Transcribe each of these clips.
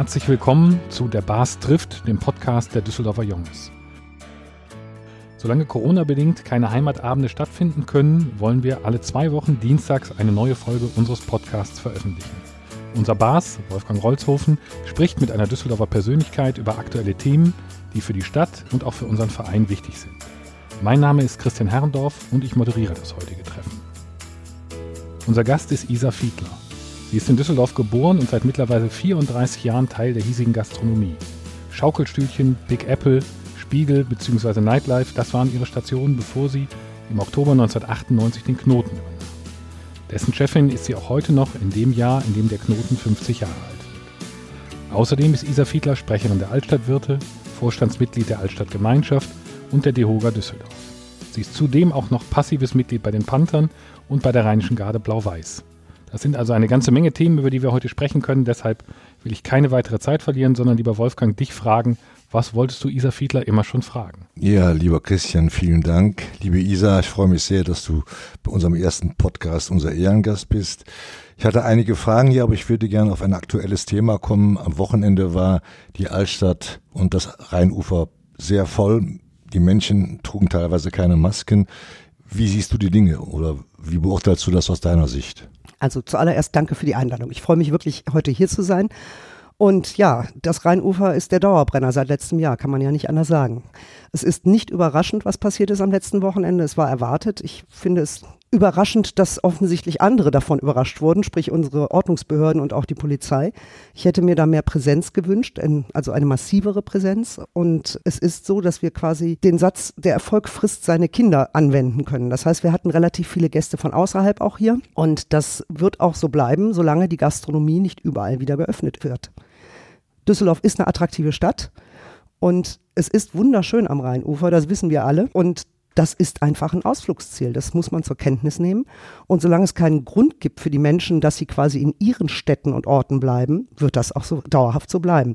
Herzlich willkommen zu Der Bars trifft, dem Podcast der Düsseldorfer Jungs. Solange Corona-bedingt keine Heimatabende stattfinden können, wollen wir alle zwei Wochen dienstags eine neue Folge unseres Podcasts veröffentlichen. Unser Bars, Wolfgang Rolzhofen, spricht mit einer Düsseldorfer Persönlichkeit über aktuelle Themen, die für die Stadt und auch für unseren Verein wichtig sind. Mein Name ist Christian Herrendorf und ich moderiere das heutige Treffen. Unser Gast ist Isa Fiedler. Sie ist in Düsseldorf geboren und seit mittlerweile 34 Jahren Teil der hiesigen Gastronomie. Schaukelstühlchen, Big Apple, Spiegel bzw. Nightlife, das waren ihre Stationen, bevor sie im Oktober 1998 den Knoten übernahm. Dessen Chefin ist sie auch heute noch in dem Jahr, in dem der Knoten 50 Jahre alt wird. Außerdem ist Isa Fiedler Sprecherin der Altstadtwirte, Vorstandsmitglied der Altstadtgemeinschaft und der DEHOGA Düsseldorf. Sie ist zudem auch noch passives Mitglied bei den Panthern und bei der Rheinischen Garde Blau-Weiß. Das sind also eine ganze Menge Themen, über die wir heute sprechen können. Deshalb will ich keine weitere Zeit verlieren, sondern lieber Wolfgang dich fragen, was wolltest du Isa Fiedler immer schon fragen? Ja, lieber Christian, vielen Dank. Liebe Isa, ich freue mich sehr, dass du bei unserem ersten Podcast unser Ehrengast bist. Ich hatte einige Fragen hier, aber ich würde gerne auf ein aktuelles Thema kommen. Am Wochenende war die Altstadt und das Rheinufer sehr voll. Die Menschen trugen teilweise keine Masken. Wie siehst du die Dinge oder wie beurteilst du das aus deiner Sicht? Also zuallererst danke für die Einladung. Ich freue mich wirklich, heute hier zu sein. Und ja, das Rheinufer ist der Dauerbrenner seit letztem Jahr, kann man ja nicht anders sagen. Es ist nicht überraschend, was passiert ist am letzten Wochenende. Es war erwartet. Ich finde es überraschend, dass offensichtlich andere davon überrascht wurden, sprich unsere Ordnungsbehörden und auch die Polizei. Ich hätte mir da mehr Präsenz gewünscht, also eine massivere Präsenz. Und es ist so, dass wir quasi den Satz, der Erfolg frisst seine Kinder anwenden können. Das heißt, wir hatten relativ viele Gäste von außerhalb auch hier. Und das wird auch so bleiben, solange die Gastronomie nicht überall wieder geöffnet wird. Düsseldorf ist eine attraktive Stadt. Und es ist wunderschön am Rheinufer, das wissen wir alle. Und das ist einfach ein Ausflugsziel. Das muss man zur Kenntnis nehmen. Und solange es keinen Grund gibt für die Menschen, dass sie quasi in ihren Städten und Orten bleiben, wird das auch so dauerhaft so bleiben.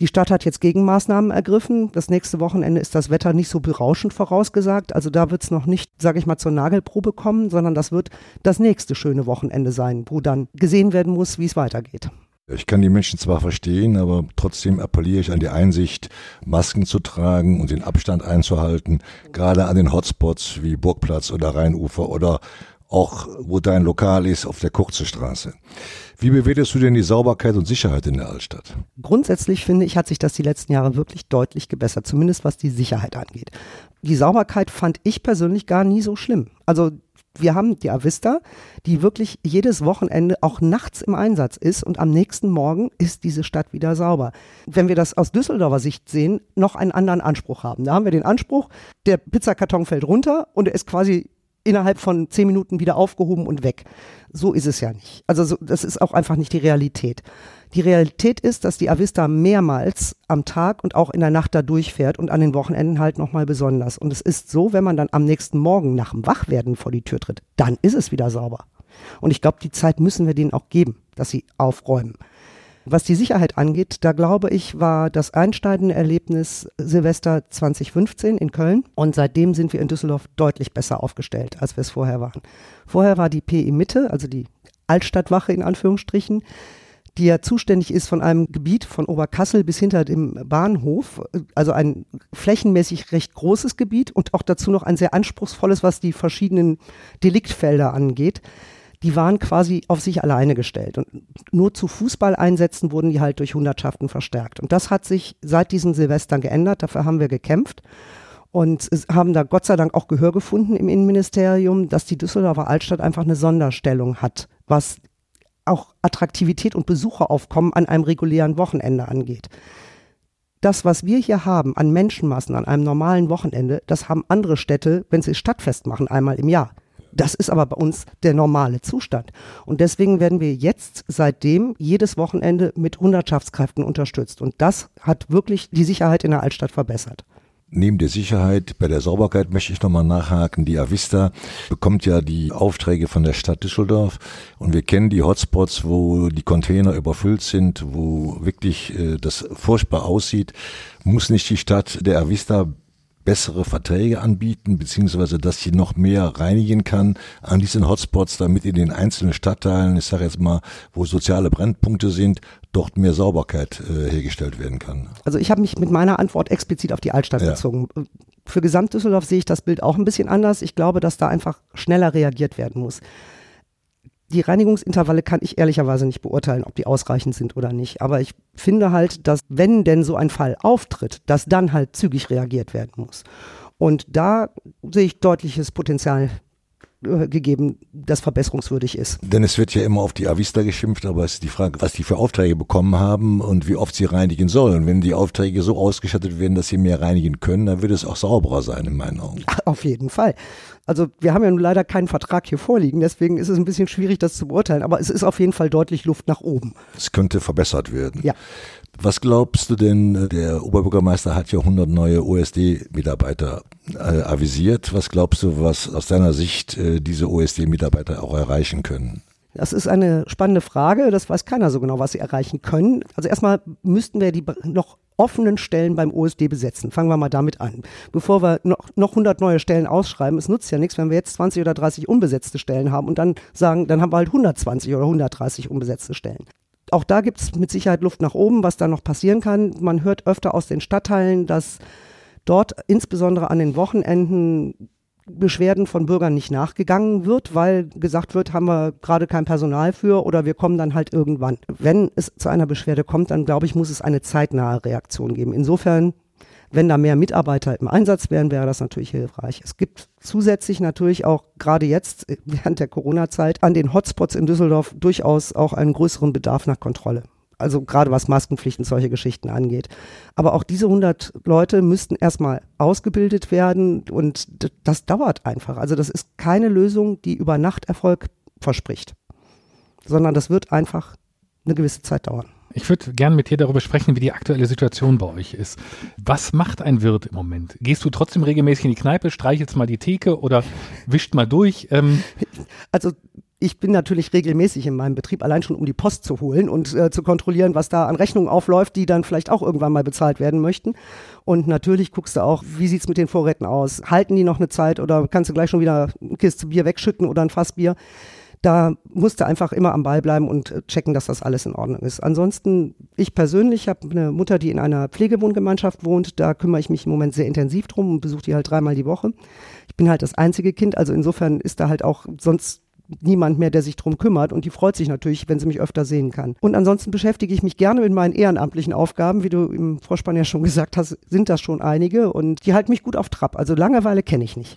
Die Stadt hat jetzt Gegenmaßnahmen ergriffen. Das nächste Wochenende ist das Wetter nicht so berauschend vorausgesagt. Also da wird es noch nicht, sage ich mal, zur Nagelprobe kommen, sondern das wird das nächste schöne Wochenende sein, wo dann gesehen werden muss, wie es weitergeht. Ich kann die Menschen zwar verstehen, aber trotzdem appelliere ich an die Einsicht, Masken zu tragen und den Abstand einzuhalten, gerade an den Hotspots wie Burgplatz oder Rheinufer oder auch, wo dein Lokal ist, auf der Kurze Straße. Wie bewertest du denn die Sauberkeit und Sicherheit in der Altstadt? Grundsätzlich finde ich, hat sich das die letzten Jahre wirklich deutlich gebessert, zumindest was die Sicherheit angeht. Die Sauberkeit fand ich persönlich gar nie so schlimm. Also wir haben die Avista, die wirklich jedes Wochenende auch nachts im Einsatz ist und am nächsten Morgen ist diese Stadt wieder sauber. Wenn wir das aus Düsseldorfer Sicht sehen, noch einen anderen Anspruch haben. Da haben wir den Anspruch, der Pizzakarton fällt runter und er ist quasi innerhalb von zehn Minuten wieder aufgehoben und weg. So ist es ja nicht. Also so, das ist auch einfach nicht die Realität. Die Realität ist, dass die Avista mehrmals am Tag und auch in der Nacht da durchfährt und an den Wochenenden halt nochmal besonders. Und es ist so, wenn man dann am nächsten Morgen nach dem Wachwerden vor die Tür tritt, dann ist es wieder sauber. Und ich glaube, die Zeit müssen wir denen auch geben, dass sie aufräumen. Was die Sicherheit angeht, da glaube ich, war das einsteigende Erlebnis Silvester 2015 in Köln. Und seitdem sind wir in Düsseldorf deutlich besser aufgestellt, als wir es vorher waren. Vorher war die PI Mitte, also die Altstadtwache in Anführungsstrichen, die ja zuständig ist von einem Gebiet von Oberkassel bis hinter dem Bahnhof, also ein flächenmäßig recht großes Gebiet und auch dazu noch ein sehr anspruchsvolles, was die verschiedenen Deliktfelder angeht. Die waren quasi auf sich alleine gestellt und nur zu Fußballeinsätzen wurden die halt durch Hundertschaften verstärkt. Und das hat sich seit diesen Silvestern geändert. Dafür haben wir gekämpft und haben da Gott sei Dank auch Gehör gefunden im Innenministerium, dass die Düsseldorfer Altstadt einfach eine Sonderstellung hat, was auch Attraktivität und Besucheraufkommen an einem regulären Wochenende angeht. Das, was wir hier haben an Menschenmassen an einem normalen Wochenende, das haben andere Städte, wenn sie Stadtfest machen, einmal im Jahr. Das ist aber bei uns der normale Zustand. Und deswegen werden wir jetzt seitdem jedes Wochenende mit Hundertschaftskräften unterstützt. Und das hat wirklich die Sicherheit in der Altstadt verbessert. Neben der Sicherheit, bei der Sauberkeit möchte ich nochmal nachhaken. Die Avista bekommt ja die Aufträge von der Stadt Düsseldorf und wir kennen die Hotspots, wo die Container überfüllt sind, wo wirklich äh, das furchtbar aussieht. Muss nicht die Stadt der Avista bessere Verträge anbieten, beziehungsweise dass sie noch mehr reinigen kann an diesen Hotspots, damit in den einzelnen Stadtteilen, ich sage jetzt mal, wo soziale Brennpunkte sind, dort mehr Sauberkeit äh, hergestellt werden kann. Also ich habe mich mit meiner Antwort explizit auf die Altstadt ja. bezogen. Für Gesamtdüsseldorf sehe ich das Bild auch ein bisschen anders. Ich glaube, dass da einfach schneller reagiert werden muss. Die Reinigungsintervalle kann ich ehrlicherweise nicht beurteilen, ob die ausreichend sind oder nicht. Aber ich finde halt, dass wenn denn so ein Fall auftritt, dass dann halt zügig reagiert werden muss. Und da sehe ich deutliches Potenzial gegeben, das verbesserungswürdig ist. Denn es wird ja immer auf die Avista geschimpft, aber es ist die Frage, was die für Aufträge bekommen haben und wie oft sie reinigen sollen. Wenn die Aufträge so ausgestattet werden, dass sie mehr reinigen können, dann wird es auch sauberer sein in meinen Augen. Auf jeden Fall. Also wir haben ja nun leider keinen Vertrag hier vorliegen, deswegen ist es ein bisschen schwierig, das zu beurteilen, aber es ist auf jeden Fall deutlich Luft nach oben. Es könnte verbessert werden. Ja. Was glaubst du denn, der Oberbürgermeister hat ja 100 neue OSD-Mitarbeiter äh, avisiert. Was glaubst du, was aus deiner Sicht äh, diese OSD-Mitarbeiter auch erreichen können? Das ist eine spannende Frage. Das weiß keiner so genau, was sie erreichen können. Also erstmal müssten wir die noch offenen Stellen beim OSD besetzen. Fangen wir mal damit an. Bevor wir noch, noch 100 neue Stellen ausschreiben, es nutzt ja nichts, wenn wir jetzt 20 oder 30 unbesetzte Stellen haben und dann sagen, dann haben wir halt 120 oder 130 unbesetzte Stellen. Auch da gibt es mit Sicherheit Luft nach oben, was da noch passieren kann. Man hört öfter aus den Stadtteilen, dass dort insbesondere an den Wochenenden Beschwerden von Bürgern nicht nachgegangen wird, weil gesagt wird, haben wir gerade kein Personal für oder wir kommen dann halt irgendwann. Wenn es zu einer Beschwerde kommt, dann glaube ich, muss es eine zeitnahe Reaktion geben. Insofern, wenn da mehr Mitarbeiter im Einsatz wären, wäre das natürlich hilfreich. Es gibt zusätzlich natürlich auch gerade jetzt während der Corona-Zeit an den Hotspots in Düsseldorf durchaus auch einen größeren Bedarf nach Kontrolle also gerade was Maskenpflichten, solche Geschichten angeht. Aber auch diese 100 Leute müssten erstmal ausgebildet werden und das dauert einfach. Also das ist keine Lösung, die über Nacht Erfolg verspricht, sondern das wird einfach eine gewisse Zeit dauern. Ich würde gerne mit dir darüber sprechen, wie die aktuelle Situation bei euch ist. Was macht ein Wirt im Moment? Gehst du trotzdem regelmäßig in die Kneipe, streichelst mal die Theke oder wischt mal durch? Ähm also ich bin natürlich regelmäßig in meinem Betrieb, allein schon um die Post zu holen und äh, zu kontrollieren, was da an Rechnungen aufläuft, die dann vielleicht auch irgendwann mal bezahlt werden möchten. Und natürlich guckst du auch, wie sieht's mit den Vorräten aus? Halten die noch eine Zeit oder kannst du gleich schon wieder eine Kiste Bier wegschütten oder ein Fassbier? Da musst du einfach immer am Ball bleiben und äh, checken, dass das alles in Ordnung ist. Ansonsten, ich persönlich habe eine Mutter, die in einer Pflegewohngemeinschaft wohnt. Da kümmere ich mich im Moment sehr intensiv drum und besuche die halt dreimal die Woche. Ich bin halt das einzige Kind, also insofern ist da halt auch sonst niemand mehr, der sich drum kümmert und die freut sich natürlich, wenn sie mich öfter sehen kann. Und ansonsten beschäftige ich mich gerne mit meinen ehrenamtlichen Aufgaben, wie du im Vorspann ja schon gesagt hast, sind das schon einige und die halten mich gut auf Trab. Also Langeweile kenne ich nicht.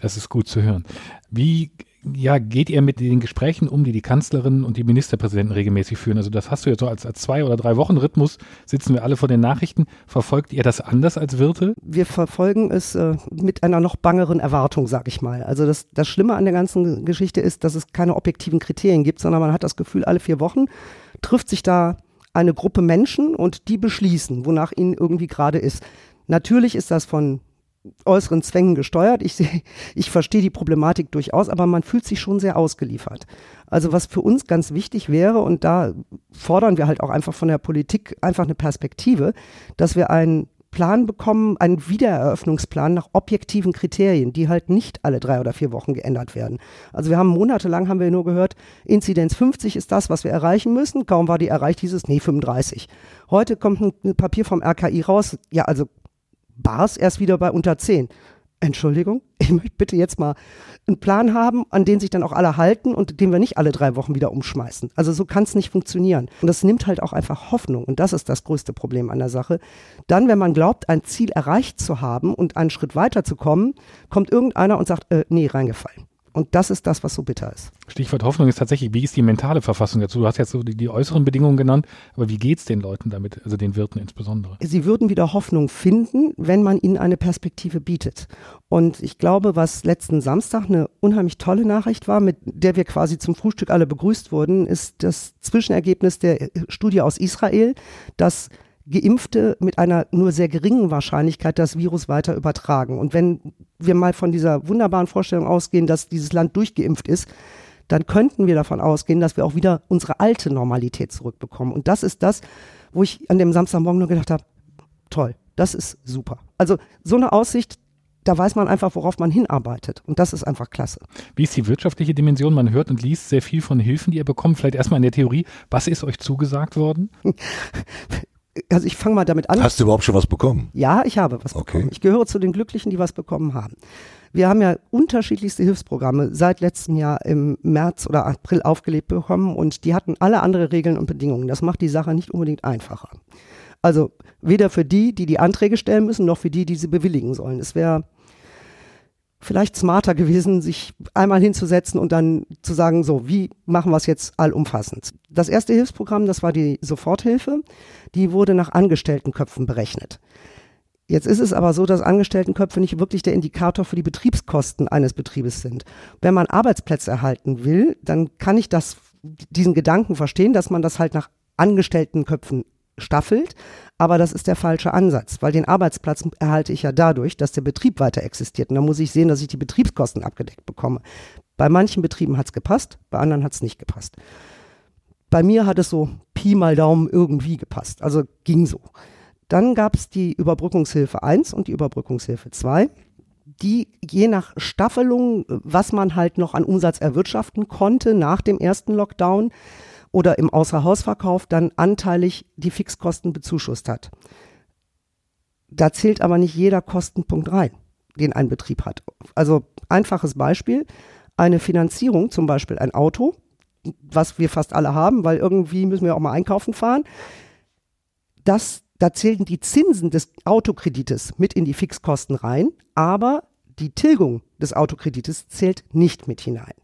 Das ist gut zu hören. Wie ja, geht ihr mit den Gesprächen um, die die Kanzlerin und die Ministerpräsidenten regelmäßig führen? Also das hast du ja so als, als zwei oder drei Wochen Rhythmus, sitzen wir alle vor den Nachrichten. Verfolgt ihr das anders als Wirte? Wir verfolgen es äh, mit einer noch bangeren Erwartung, sag ich mal. Also das, das Schlimme an der ganzen Geschichte ist, dass es keine objektiven Kriterien gibt, sondern man hat das Gefühl, alle vier Wochen trifft sich da eine Gruppe Menschen und die beschließen, wonach ihnen irgendwie gerade ist. Natürlich ist das von äußeren Zwängen gesteuert. Ich, seh, ich verstehe die Problematik durchaus, aber man fühlt sich schon sehr ausgeliefert. Also was für uns ganz wichtig wäre, und da fordern wir halt auch einfach von der Politik einfach eine Perspektive, dass wir einen Plan bekommen, einen Wiedereröffnungsplan nach objektiven Kriterien, die halt nicht alle drei oder vier Wochen geändert werden. Also wir haben monatelang haben wir nur gehört, Inzidenz 50 ist das, was wir erreichen müssen. Kaum war die erreicht, hieß es, nee, 35. Heute kommt ein Papier vom RKI raus. Ja, also Bars erst wieder bei unter 10. Entschuldigung, ich möchte bitte jetzt mal einen Plan haben, an den sich dann auch alle halten und den wir nicht alle drei Wochen wieder umschmeißen. Also so kann es nicht funktionieren. Und das nimmt halt auch einfach Hoffnung. Und das ist das größte Problem an der Sache. Dann, wenn man glaubt, ein Ziel erreicht zu haben und einen Schritt weiter zu kommen, kommt irgendeiner und sagt, äh, nee, reingefallen. Und das ist das, was so bitter ist. Stichwort Hoffnung ist tatsächlich, wie ist die mentale Verfassung dazu? Du hast jetzt so die, die äußeren Bedingungen genannt, aber wie geht es den Leuten damit, also den Wirten insbesondere? Sie würden wieder Hoffnung finden, wenn man ihnen eine Perspektive bietet. Und ich glaube, was letzten Samstag eine unheimlich tolle Nachricht war, mit der wir quasi zum Frühstück alle begrüßt wurden, ist das Zwischenergebnis der Studie aus Israel, dass Geimpfte mit einer nur sehr geringen Wahrscheinlichkeit das Virus weiter übertragen. Und wenn wir mal von dieser wunderbaren Vorstellung ausgehen, dass dieses Land durchgeimpft ist, dann könnten wir davon ausgehen, dass wir auch wieder unsere alte Normalität zurückbekommen. Und das ist das, wo ich an dem Samstagmorgen nur gedacht habe, toll, das ist super. Also so eine Aussicht, da weiß man einfach, worauf man hinarbeitet. Und das ist einfach klasse. Wie ist die wirtschaftliche Dimension? Man hört und liest sehr viel von Hilfen, die ihr bekommt. Vielleicht erstmal in der Theorie. Was ist euch zugesagt worden? Also ich fange mal damit an. Hast du überhaupt schon was bekommen? Ja, ich habe was Okay. bekommen. Ich gehöre zu den Glücklichen, die was bekommen haben. Wir haben ja unterschiedlichste Hilfsprogramme seit letztem Jahr im März oder April aufgelebt bekommen und die hatten alle andere Regeln und Bedingungen. Das macht die Sache nicht unbedingt einfacher. Also weder für die, die die Anträge stellen müssen, noch für die, die sie bewilligen sollen. Es wäre vielleicht smarter gewesen, sich einmal hinzusetzen und dann zu sagen, so, wie machen wir es jetzt allumfassend? Das erste Hilfsprogramm, das war die Soforthilfe, die wurde nach Angestelltenköpfen berechnet. Jetzt ist es aber so, dass Angestelltenköpfe nicht wirklich der Indikator für die Betriebskosten eines Betriebes sind. Wenn man Arbeitsplätze erhalten will, dann kann ich das, diesen Gedanken verstehen, dass man das halt nach Angestelltenköpfen staffelt, aber das ist der falsche Ansatz, weil den Arbeitsplatz erhalte ich ja dadurch, dass der Betrieb weiter existiert. Und da muss ich sehen, dass ich die Betriebskosten abgedeckt bekomme. Bei manchen Betrieben hat es gepasst, bei anderen hat es nicht gepasst. Bei mir hat es so Pi mal Daumen irgendwie gepasst, also ging so. Dann gab es die Überbrückungshilfe 1 und die Überbrückungshilfe 2, die je nach Staffelung, was man halt noch an Umsatz erwirtschaften konnte nach dem ersten Lockdown oder im Außerhausverkauf, dann anteilig die Fixkosten bezuschusst hat. Da zählt aber nicht jeder Kostenpunkt rein, den ein Betrieb hat. Also einfaches Beispiel, eine Finanzierung, zum Beispiel ein Auto, was wir fast alle haben, weil irgendwie müssen wir auch mal einkaufen fahren. Das, da zählen die Zinsen des Autokredites mit in die Fixkosten rein, aber die Tilgung des Autokredites zählt nicht mit hinein.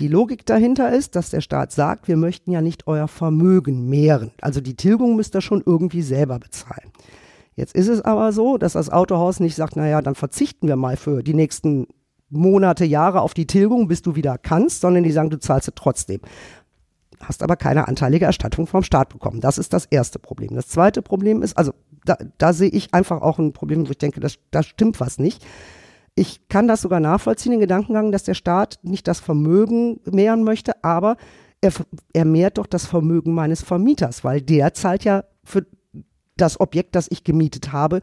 Die Logik dahinter ist, dass der Staat sagt, wir möchten ja nicht euer Vermögen mehren. Also die Tilgung müsst ihr schon irgendwie selber bezahlen. Jetzt ist es aber so, dass das Autohaus nicht sagt, naja, dann verzichten wir mal für die nächsten Monate, Jahre auf die Tilgung, bis du wieder kannst, sondern die sagen, du zahlst sie trotzdem. Hast aber keine anteilige Erstattung vom Staat bekommen. Das ist das erste Problem. Das zweite Problem ist, also da, da sehe ich einfach auch ein Problem, wo ich denke, das, da stimmt was nicht. Ich kann das sogar nachvollziehen, den Gedankengang, dass der Staat nicht das Vermögen mehren möchte, aber er, er mehrt doch das Vermögen meines Vermieters, weil der zahlt ja für das Objekt, das ich gemietet habe,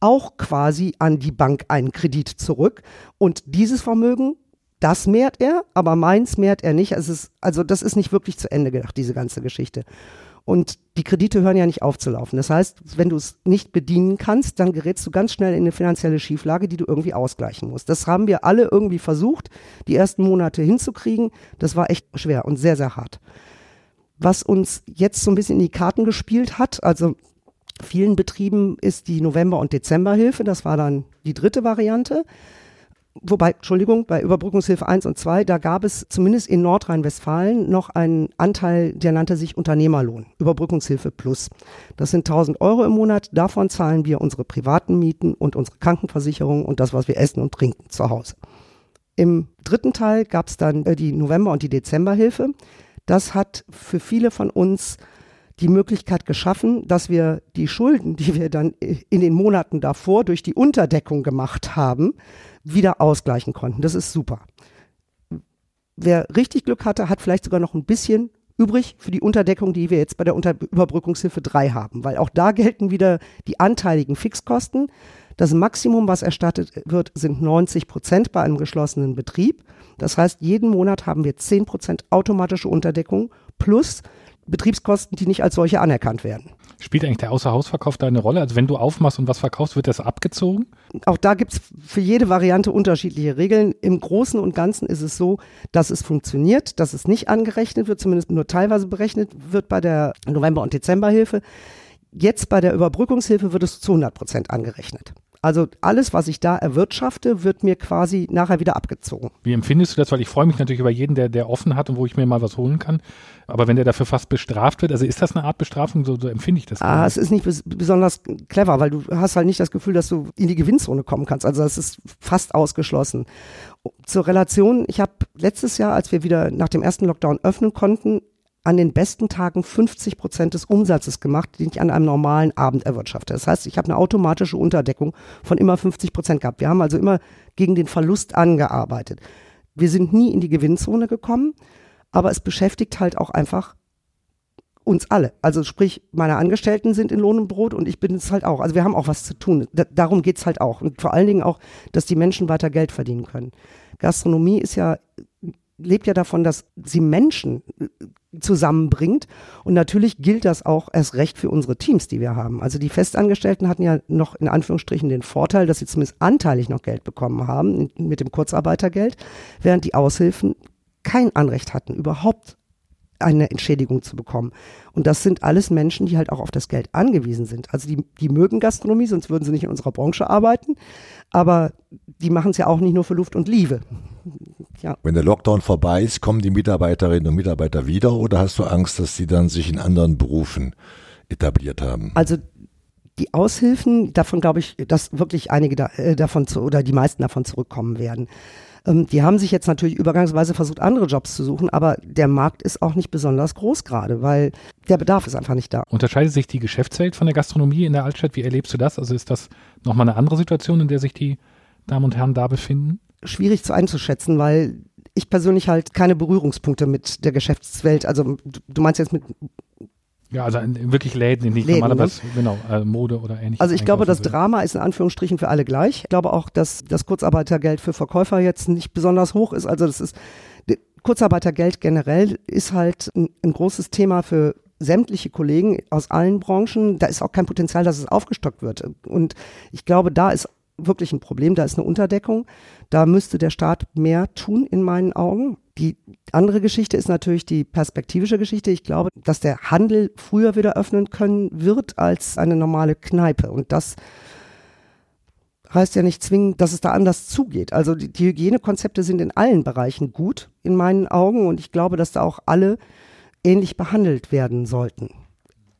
auch quasi an die Bank einen Kredit zurück. Und dieses Vermögen, das mehrt er, aber meins mehrt er nicht. Es ist, also das ist nicht wirklich zu Ende gedacht, diese ganze Geschichte. Und die Kredite hören ja nicht auf zu laufen. Das heißt, wenn du es nicht bedienen kannst, dann gerätst du ganz schnell in eine finanzielle Schieflage, die du irgendwie ausgleichen musst. Das haben wir alle irgendwie versucht, die ersten Monate hinzukriegen. Das war echt schwer und sehr, sehr hart. Was uns jetzt so ein bisschen in die Karten gespielt hat, also vielen Betrieben ist die November- und Dezemberhilfe, das war dann die dritte Variante. Wobei, Entschuldigung, bei Überbrückungshilfe 1 und 2, da gab es zumindest in Nordrhein-Westfalen noch einen Anteil, der nannte sich Unternehmerlohn, Überbrückungshilfe Plus. Das sind 1000 Euro im Monat, davon zahlen wir unsere privaten Mieten und unsere Krankenversicherung und das, was wir essen und trinken zu Hause. Im dritten Teil gab es dann äh, die November- und die Dezemberhilfe. Das hat für viele von uns die Möglichkeit geschaffen, dass wir die Schulden, die wir dann in den Monaten davor durch die Unterdeckung gemacht haben, wieder ausgleichen konnten. Das ist super. Wer richtig Glück hatte, hat vielleicht sogar noch ein bisschen übrig für die Unterdeckung, die wir jetzt bei der Unter Überbrückungshilfe 3 haben, weil auch da gelten wieder die anteiligen Fixkosten. Das Maximum, was erstattet wird, sind 90 Prozent bei einem geschlossenen Betrieb. Das heißt, jeden Monat haben wir 10 Prozent automatische Unterdeckung plus Betriebskosten, die nicht als solche anerkannt werden. Spielt eigentlich der Außerhausverkauf da eine Rolle? Also wenn du aufmachst und was verkaufst, wird das abgezogen? Auch da gibt es für jede Variante unterschiedliche Regeln. Im Großen und Ganzen ist es so, dass es funktioniert, dass es nicht angerechnet wird, zumindest nur teilweise berechnet wird bei der November- und Dezemberhilfe. Jetzt bei der Überbrückungshilfe wird es zu 100 Prozent angerechnet. Also alles, was ich da erwirtschafte, wird mir quasi nachher wieder abgezogen. Wie empfindest du das? Weil ich freue mich natürlich über jeden, der, der offen hat und wo ich mir mal was holen kann. Aber wenn der dafür fast bestraft wird, also ist das eine Art Bestrafung? So, so empfinde ich das. Ah, es ist nicht bes besonders clever, weil du hast halt nicht das Gefühl, dass du in die Gewinnzone kommen kannst. Also das ist fast ausgeschlossen. Zur Relation, ich habe letztes Jahr, als wir wieder nach dem ersten Lockdown öffnen konnten, an den besten Tagen 50 Prozent des Umsatzes gemacht, den ich an einem normalen Abend erwirtschafte. Das heißt, ich habe eine automatische Unterdeckung von immer 50 Prozent gehabt. Wir haben also immer gegen den Verlust angearbeitet. Wir sind nie in die Gewinnzone gekommen, aber es beschäftigt halt auch einfach uns alle. Also sprich, meine Angestellten sind in Lohn und Brot und ich bin es halt auch. Also wir haben auch was zu tun. Da, darum geht's halt auch. Und vor allen Dingen auch, dass die Menschen weiter Geld verdienen können. Gastronomie ist ja, lebt ja davon, dass sie Menschen zusammenbringt. Und natürlich gilt das auch erst recht für unsere Teams, die wir haben. Also die Festangestellten hatten ja noch in Anführungsstrichen den Vorteil, dass sie zumindest anteilig noch Geld bekommen haben mit dem Kurzarbeitergeld, während die Aushilfen kein Anrecht hatten, überhaupt eine Entschädigung zu bekommen. Und das sind alles Menschen, die halt auch auf das Geld angewiesen sind. Also die, die mögen Gastronomie, sonst würden sie nicht in unserer Branche arbeiten. Aber die machen es ja auch nicht nur für Luft und Liebe. Ja. Wenn der Lockdown vorbei ist, kommen die Mitarbeiterinnen und Mitarbeiter wieder oder hast du Angst, dass sie dann sich in anderen Berufen etabliert haben? Also die Aushilfen, davon glaube ich, dass wirklich einige da, äh, davon zu, oder die meisten davon zurückkommen werden. Ähm, die haben sich jetzt natürlich übergangsweise versucht, andere Jobs zu suchen, aber der Markt ist auch nicht besonders groß gerade, weil der Bedarf ist einfach nicht da. Unterscheidet sich die Geschäftswelt von der Gastronomie in der Altstadt? Wie erlebst du das? Also ist das nochmal eine andere Situation, in der sich die Damen und Herren da befinden? Schwierig zu einzuschätzen, weil ich persönlich halt keine Berührungspunkte mit der Geschäftswelt, also du meinst jetzt mit ja, also wirklich Läden, in die Läden, normalerweise, ne? genau, äh, Mode oder ähnliches. Also ich glaube, das will. Drama ist in Anführungsstrichen für alle gleich. Ich glaube auch, dass das Kurzarbeitergeld für Verkäufer jetzt nicht besonders hoch ist. Also das ist, Kurzarbeitergeld generell ist halt ein, ein großes Thema für sämtliche Kollegen aus allen Branchen. Da ist auch kein Potenzial, dass es aufgestockt wird. Und ich glaube, da ist wirklich ein Problem. Da ist eine Unterdeckung. Da müsste der Staat mehr tun, in meinen Augen. Die andere Geschichte ist natürlich die perspektivische Geschichte. Ich glaube, dass der Handel früher wieder öffnen können wird als eine normale Kneipe. Und das heißt ja nicht zwingend, dass es da anders zugeht. Also die, die Hygienekonzepte sind in allen Bereichen gut, in meinen Augen. Und ich glaube, dass da auch alle ähnlich behandelt werden sollten.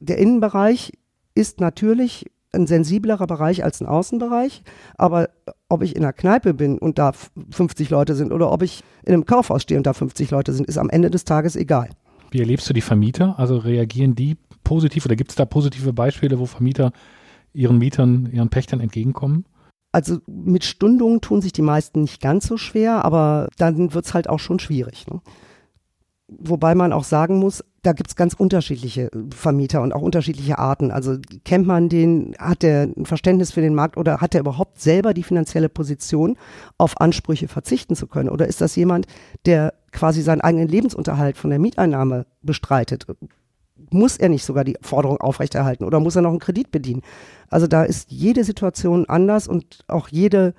Der Innenbereich ist natürlich ein sensiblerer Bereich als ein Außenbereich. Aber ob ich in einer Kneipe bin und da 50 Leute sind oder ob ich in einem Kaufhaus stehe und da 50 Leute sind, ist am Ende des Tages egal. Wie erlebst du die Vermieter? Also reagieren die positiv oder gibt es da positive Beispiele, wo Vermieter ihren Mietern, ihren Pächtern entgegenkommen? Also mit Stundungen tun sich die meisten nicht ganz so schwer, aber dann wird es halt auch schon schwierig. Ne? Wobei man auch sagen muss, da gibt's ganz unterschiedliche Vermieter und auch unterschiedliche Arten. Also kennt man den, hat der ein Verständnis für den Markt oder hat er überhaupt selber die finanzielle Position, auf Ansprüche verzichten zu können? Oder ist das jemand, der quasi seinen eigenen Lebensunterhalt von der Mieteinnahme bestreitet? Muss er nicht sogar die Forderung aufrechterhalten oder muss er noch einen Kredit bedienen? Also da ist jede Situation anders und auch jede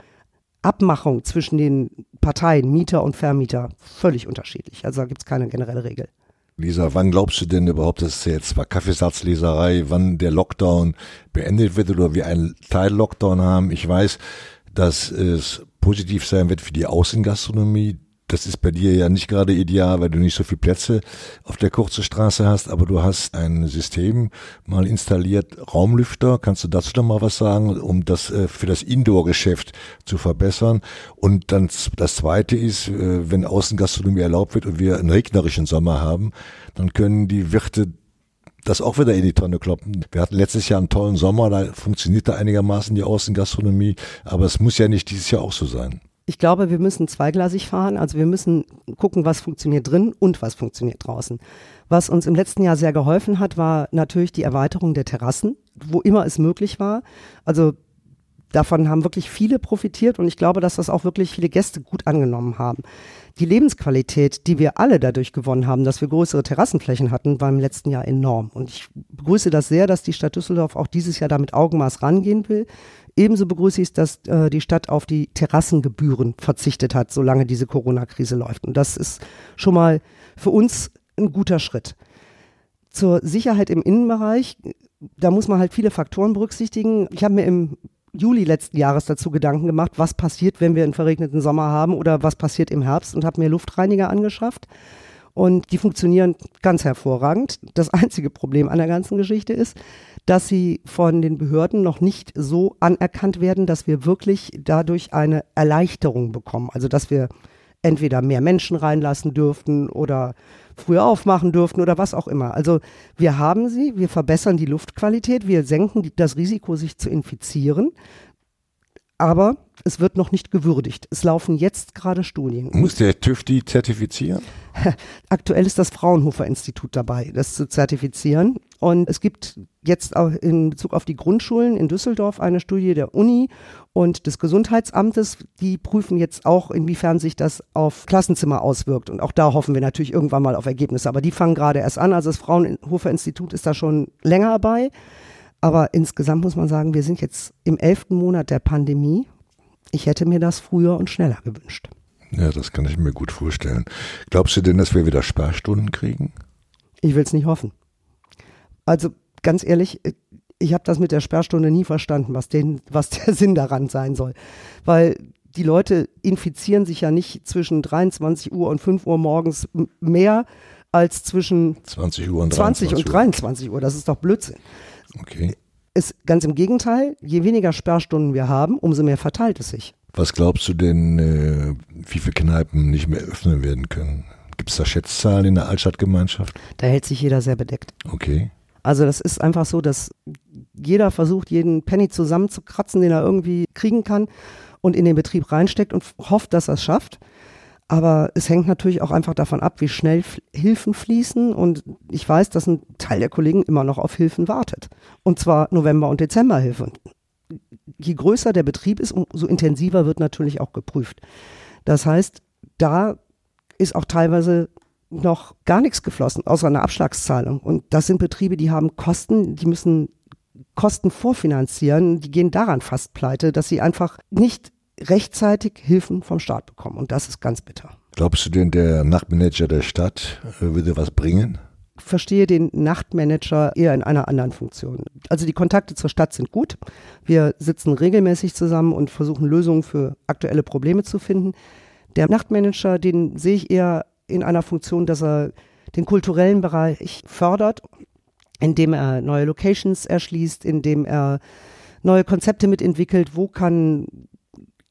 Abmachung zwischen den Parteien, Mieter und Vermieter, völlig unterschiedlich. Also da gibt es keine generelle Regel. Lisa, wann glaubst du denn überhaupt, dass jetzt zwar Kaffeesatzleserei, wann der Lockdown beendet wird oder wir einen Teil-Lockdown haben? Ich weiß, dass es positiv sein wird für die Außengastronomie, das ist bei dir ja nicht gerade ideal, weil du nicht so viele Plätze auf der kurzen Straße hast, aber du hast ein System mal installiert, Raumlüfter. Kannst du dazu noch mal was sagen, um das äh, für das Indoor-Geschäft zu verbessern? Und dann das zweite ist, äh, wenn Außengastronomie erlaubt wird und wir einen regnerischen Sommer haben, dann können die Wirte das auch wieder in die Tonne kloppen. Wir hatten letztes Jahr einen tollen Sommer, da funktionierte einigermaßen die Außengastronomie, aber es muss ja nicht dieses Jahr auch so sein. Ich glaube, wir müssen zweigleisig fahren. Also wir müssen gucken, was funktioniert drin und was funktioniert draußen. Was uns im letzten Jahr sehr geholfen hat, war natürlich die Erweiterung der Terrassen, wo immer es möglich war. Also davon haben wirklich viele profitiert und ich glaube, dass das auch wirklich viele Gäste gut angenommen haben. Die Lebensqualität, die wir alle dadurch gewonnen haben, dass wir größere Terrassenflächen hatten, war im letzten Jahr enorm. Und ich begrüße das sehr, dass die Stadt Düsseldorf auch dieses Jahr damit Augenmaß rangehen will. Ebenso begrüße ich es, dass äh, die Stadt auf die Terrassengebühren verzichtet hat, solange diese Corona-Krise läuft. Und das ist schon mal für uns ein guter Schritt. Zur Sicherheit im Innenbereich, da muss man halt viele Faktoren berücksichtigen. Ich habe mir im Juli letzten Jahres dazu Gedanken gemacht, was passiert, wenn wir einen verregneten Sommer haben oder was passiert im Herbst und habe mir Luftreiniger angeschafft. Und die funktionieren ganz hervorragend. Das einzige Problem an der ganzen Geschichte ist, dass sie von den Behörden noch nicht so anerkannt werden, dass wir wirklich dadurch eine Erleichterung bekommen. Also dass wir entweder mehr Menschen reinlassen dürften oder früher aufmachen dürften oder was auch immer. Also wir haben sie, wir verbessern die Luftqualität, wir senken das Risiko, sich zu infizieren. Aber es wird noch nicht gewürdigt. Es laufen jetzt gerade Studien. Muss der TÜV die zertifizieren? Aktuell ist das Fraunhofer Institut dabei, das zu zertifizieren. Und es gibt jetzt auch in Bezug auf die Grundschulen in Düsseldorf eine Studie der Uni und des Gesundheitsamtes. Die prüfen jetzt auch, inwiefern sich das auf Klassenzimmer auswirkt. Und auch da hoffen wir natürlich irgendwann mal auf Ergebnisse. Aber die fangen gerade erst an. Also das Fraunhofer Institut ist da schon länger dabei. Aber insgesamt muss man sagen, wir sind jetzt im elften Monat der Pandemie. Ich hätte mir das früher und schneller gewünscht. Ja, das kann ich mir gut vorstellen. Glaubst du denn, dass wir wieder Sperrstunden kriegen? Ich will es nicht hoffen. Also ganz ehrlich, ich habe das mit der Sperrstunde nie verstanden, was, den, was der Sinn daran sein soll. Weil die Leute infizieren sich ja nicht zwischen 23 Uhr und 5 Uhr morgens mehr als zwischen 20 Uhr und 20 und 23 Uhr. Das ist doch Blödsinn. Okay. Ist ganz im Gegenteil, je weniger Sperrstunden wir haben, umso mehr verteilt es sich. Was glaubst du denn, äh, wie viele Kneipen nicht mehr öffnen werden können? Gibt es da Schätzzahlen in der Altstadtgemeinschaft? Da hält sich jeder sehr bedeckt. Okay. Also das ist einfach so, dass jeder versucht, jeden Penny zusammenzukratzen, den er irgendwie kriegen kann und in den Betrieb reinsteckt und hofft, dass er es schafft. Aber es hängt natürlich auch einfach davon ab, wie schnell Hilfen fließen. Und ich weiß, dass ein Teil der Kollegen immer noch auf Hilfen wartet. Und zwar November- und Dezemberhilfe. Je größer der Betrieb ist, umso intensiver wird natürlich auch geprüft. Das heißt, da ist auch teilweise noch gar nichts geflossen, außer einer Abschlagszahlung. Und das sind Betriebe, die haben Kosten, die müssen Kosten vorfinanzieren, die gehen daran fast pleite, dass sie einfach nicht rechtzeitig Hilfen vom Staat bekommen. Und das ist ganz bitter. Glaubst du denn, der Nachtmanager der Stadt äh, würde was bringen? Ich verstehe den Nachtmanager eher in einer anderen Funktion. Also die Kontakte zur Stadt sind gut. Wir sitzen regelmäßig zusammen und versuchen Lösungen für aktuelle Probleme zu finden. Der Nachtmanager, den sehe ich eher in einer Funktion, dass er den kulturellen Bereich fördert, indem er neue Locations erschließt, indem er neue Konzepte mitentwickelt, wo kann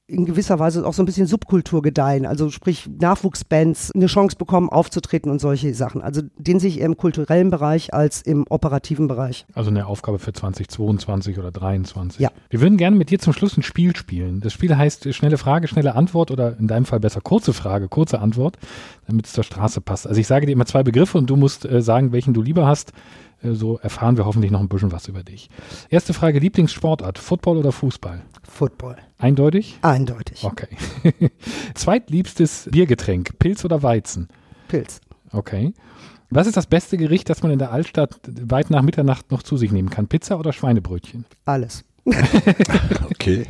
in gewisser Weise auch so ein bisschen Subkultur gedeihen, also sprich Nachwuchsbands eine Chance bekommen, aufzutreten und solche Sachen. Also den sehe ich eher im kulturellen Bereich als im operativen Bereich. Also eine Aufgabe für 2022 oder 2023. Ja. Wir würden gerne mit dir zum Schluss ein Spiel spielen. Das Spiel heißt schnelle Frage, schnelle Antwort oder in deinem Fall besser kurze Frage, kurze Antwort, damit es zur Straße passt. Also ich sage dir immer zwei Begriffe und du musst äh, sagen, welchen du lieber hast. Äh, so erfahren wir hoffentlich noch ein bisschen was über dich. Erste Frage, Lieblingssportart, Football oder Fußball? Football. Eindeutig? Eindeutig. Okay. Zweitliebstes Biergetränk, Pilz oder Weizen? Pilz. Okay. Was ist das beste Gericht, das man in der Altstadt weit nach Mitternacht noch zu sich nehmen kann? Pizza oder Schweinebrötchen? Alles. okay.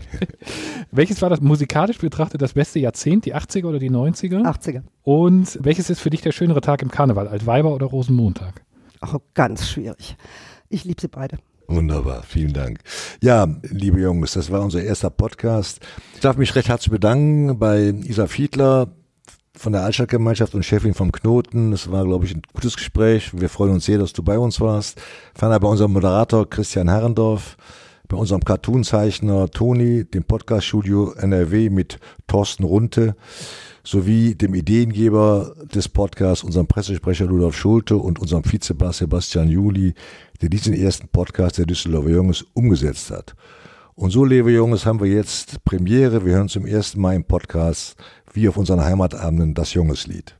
Welches war das musikalisch betrachtet das beste Jahrzehnt, die 80er oder die 90er? 80er. Und welches ist für dich der schönere Tag im Karneval, Altweiber oder Rosenmontag? Auch ganz schwierig. Ich liebe sie beide. Wunderbar, vielen Dank. Ja, liebe Jungs, das war unser erster Podcast. Ich darf mich recht herzlich bedanken bei Isa Fiedler von der Altstadtgemeinschaft und Chefin vom Knoten. Es war, glaube ich, ein gutes Gespräch. Wir freuen uns sehr, dass du bei uns warst. Ferner bei unserem Moderator Christian Herrendorf, bei unserem Cartoonzeichner Toni, dem Podcaststudio NRW mit Thorsten Runte sowie dem Ideengeber des Podcasts, unserem Pressesprecher Rudolf Schulte und unserem Vizeboss Sebastian Juli, der diesen ersten Podcast der Düsseldorfer Junges umgesetzt hat. Und so, liebe Junges, haben wir jetzt Premiere. Wir hören zum ersten Mal im Podcast, wie auf unseren Heimatabenden, das Jungeslied.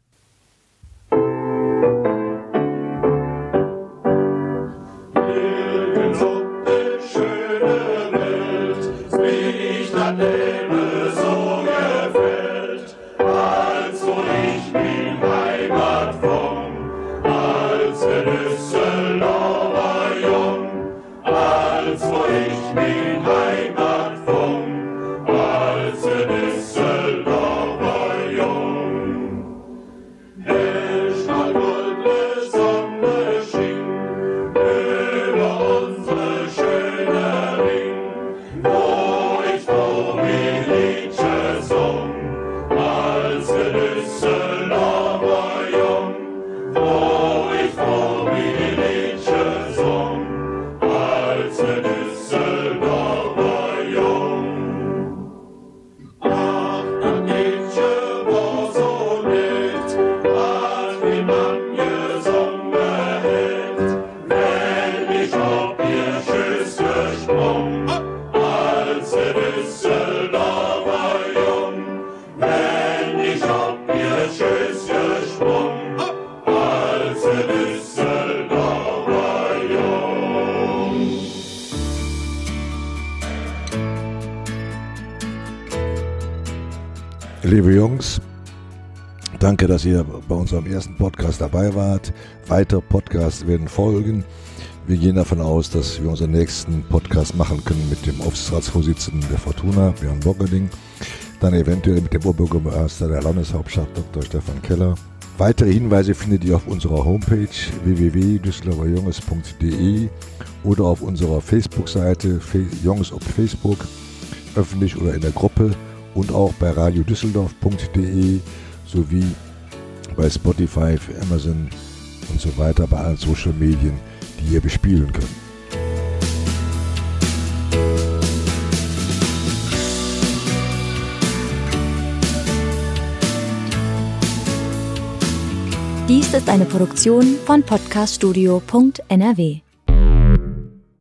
Dass ihr bei unserem ersten Podcast dabei wart. Weitere Podcasts werden folgen. Wir gehen davon aus, dass wir unseren nächsten Podcast machen können mit dem Aufsichtsratsvorsitzenden der Fortuna, Björn Boggerding. Dann eventuell mit dem Oberbürgermeister der Landeshauptstadt, Dr. Stefan Keller. Weitere Hinweise findet ihr auf unserer Homepage www.düsseldorferjunges.de oder auf unserer Facebook-Seite Jungs auf Facebook, öffentlich oder in der Gruppe und auch bei radiodüsseldorf.de sowie bei Spotify, Amazon und so weiter, bei allen Social Medien, die ihr bespielen könnt. Dies ist eine Produktion von podcaststudio.nrw.